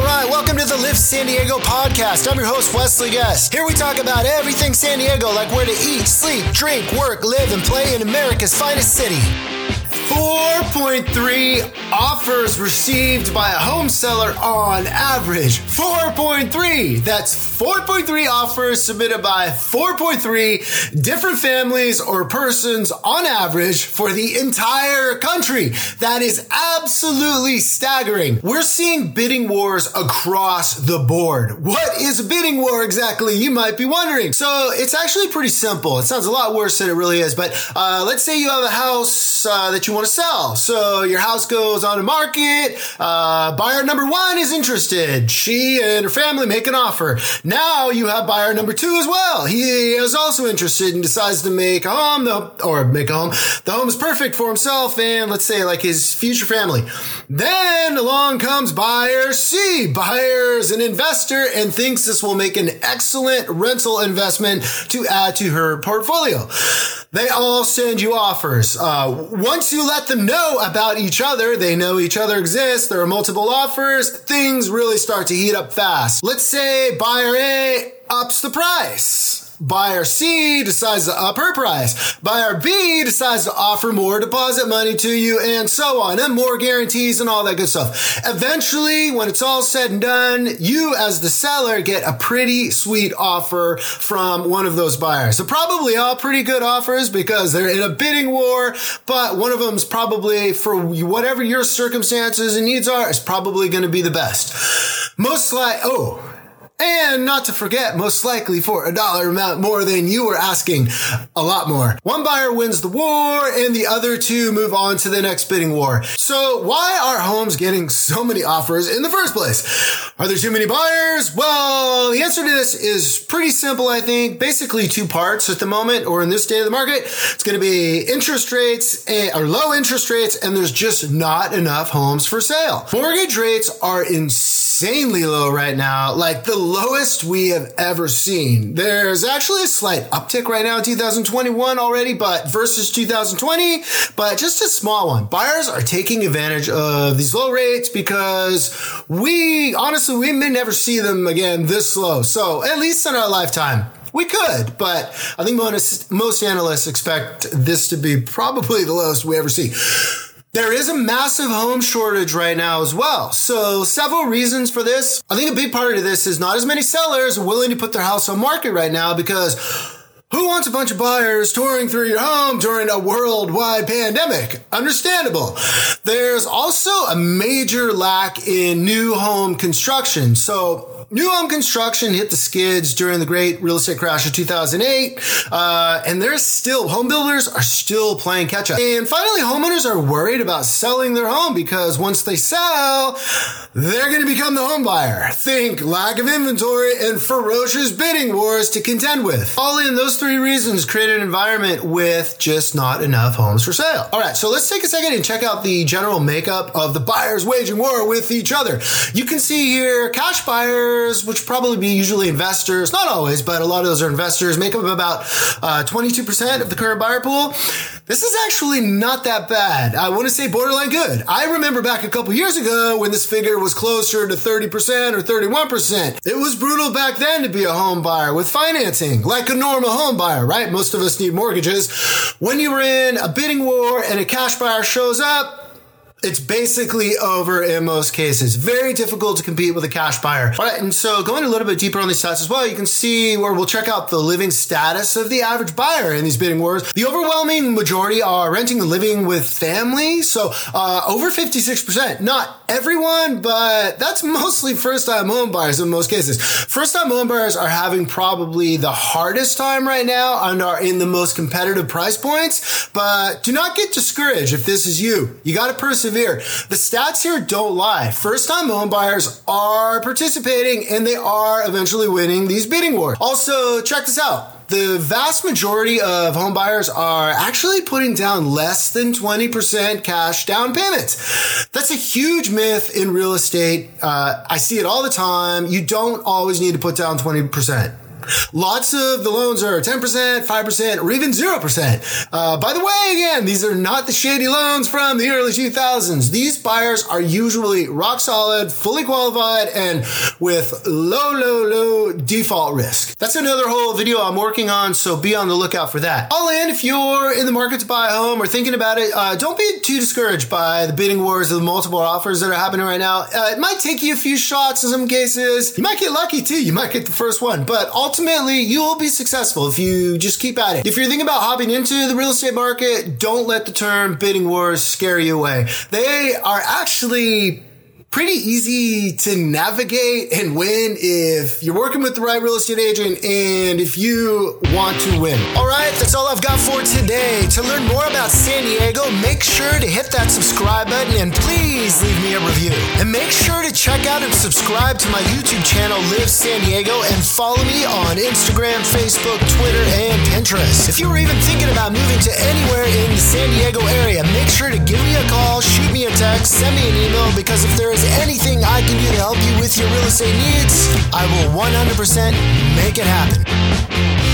All right, welcome to the Live San Diego podcast. I'm your host, Wesley Guest. Here we talk about everything San Diego, like where to eat, sleep, drink, work, live, and play in America's finest city. 4.3 offers received by a home seller on average. 4.3. That's 4.3 offers submitted by 4.3 different families or persons on average for the entire country. That is absolutely staggering. We're seeing bidding wars across the board. What is a bidding war exactly? You might be wondering. So it's actually pretty simple. It sounds a lot worse than it really is, but uh, let's say you have a house uh, that you want to sell. So your house goes on the market. Uh, buyer number one is interested. She and her family make an offer. Now you have buyer number two as well. He is also interested and decides to make a home, or make a home. The home is perfect for himself and let's say like his future family. Then along comes buyer C. Buyer is an investor and thinks this will make an excellent rental investment to add to her portfolio. They all send you offers. Uh, once you let them know about each other, they know each other exists, there are multiple offers, things really start to heat up fast. Let's say buyer A ups the price. Buyer C decides to up her price. Buyer B decides to offer more deposit money to you and so on and more guarantees and all that good stuff. Eventually, when it's all said and done, you as the seller get a pretty sweet offer from one of those buyers. So probably all pretty good offers because they're in a bidding war, but one of them's probably for whatever your circumstances and needs are is probably going to be the best. Most like, oh, and not to forget, most likely for a dollar amount more than you were asking, a lot more. One buyer wins the war and the other two move on to the next bidding war. So why are homes getting so many offers in the first place? Are there too many buyers? Well, the answer to this is pretty simple, I think. Basically two parts at the moment or in this day of the market. It's going to be interest rates and, or low interest rates and there's just not enough homes for sale. Mortgage rates are insanely low right now. Like the lowest we have ever seen. There's actually a slight uptick right now in 2021 already, but versus 2020, but just a small one. Buyers are taking advantage of these low rates because we, honestly, we may never see them again this low. So at least in our lifetime. We could, but I think most, most analysts expect this to be probably the lowest we ever see. There is a massive home shortage right now as well. So several reasons for this. I think a big part of this is not as many sellers are willing to put their house on market right now because who wants a bunch of buyers touring through your home during a worldwide pandemic? Understandable. There's also a major lack in new home construction. So New home construction hit the skids during the great real estate crash of 2008. Uh, and there's still, home builders are still playing catch up. And finally, homeowners are worried about selling their home because once they sell, they're going to become the home buyer. Think lack of inventory and ferocious bidding wars to contend with. All in those three reasons create an environment with just not enough homes for sale. All right. So let's take a second and check out the general makeup of the buyers waging war with each other. You can see here cash buyers buyers, which probably be usually investors, not always, but a lot of those are investors, make up about uh, 22% of the current buyer pool. This is actually not that bad. I want to say borderline good. I remember back a couple years ago when this figure was closer to 30% or 31%. It was brutal back then to be a home buyer with financing, like a normal home buyer, right? Most of us need mortgages. When you were in a bidding war and a cash buyer shows up, it's basically over in most cases. Very difficult to compete with a cash buyer. All right, and so going a little bit deeper on these stats as well, you can see where we'll check out the living status of the average buyer in these bidding wars. The overwhelming majority are renting and living with family. So uh, over 56%. Not everyone, but that's mostly first time home buyers in most cases. First time home buyers are having probably the hardest time right now and are in the most competitive price points. But do not get discouraged if this is you. You got to persevere persevere. The stats here don't lie. First time home buyers are participating and they are eventually winning these bidding wars. Also, check this out the vast majority of home buyers are actually putting down less than 20% cash down payments. That's a huge myth in real estate. Uh, I see it all the time. You don't always need to put down 20%. Lots of the loans are 10%, 5%, or even 0%. Uh, by the way, again, these are not the shady loans from the early 2000s. These buyers are usually rock solid, fully qualified, and with low, low, low default risk. That's another whole video I'm working on, so be on the lookout for that. All in, if you're in the market to buy a home or thinking about it, uh, don't be too discouraged by the bidding wars of the multiple offers that are happening right now. Uh, it might take you a few shots in some cases. You might get lucky too. You might get the first one, but ultimately you will be successful if you just keep at it. If you're thinking about hopping into the real estate market, don't let the term bidding wars scare you away. They are actually pretty easy to navigate and win if you're working with the right real estate agent and if you want to win. All right, that's all I've got for today. To learn more about San Diego, make sure to hit that subscribe button and please leave me a review. And make sure to check out and subscribe to my YouTube channel, Live San Diego, and follow me on Instagram, Facebook, Twitter, and Pinterest. If you were even thinking about moving to anywhere in the San Diego area, make sure to give me a call, shoot me a send me an email because if there's anything I can do to help you with your real estate needs, I will 100% make it happen.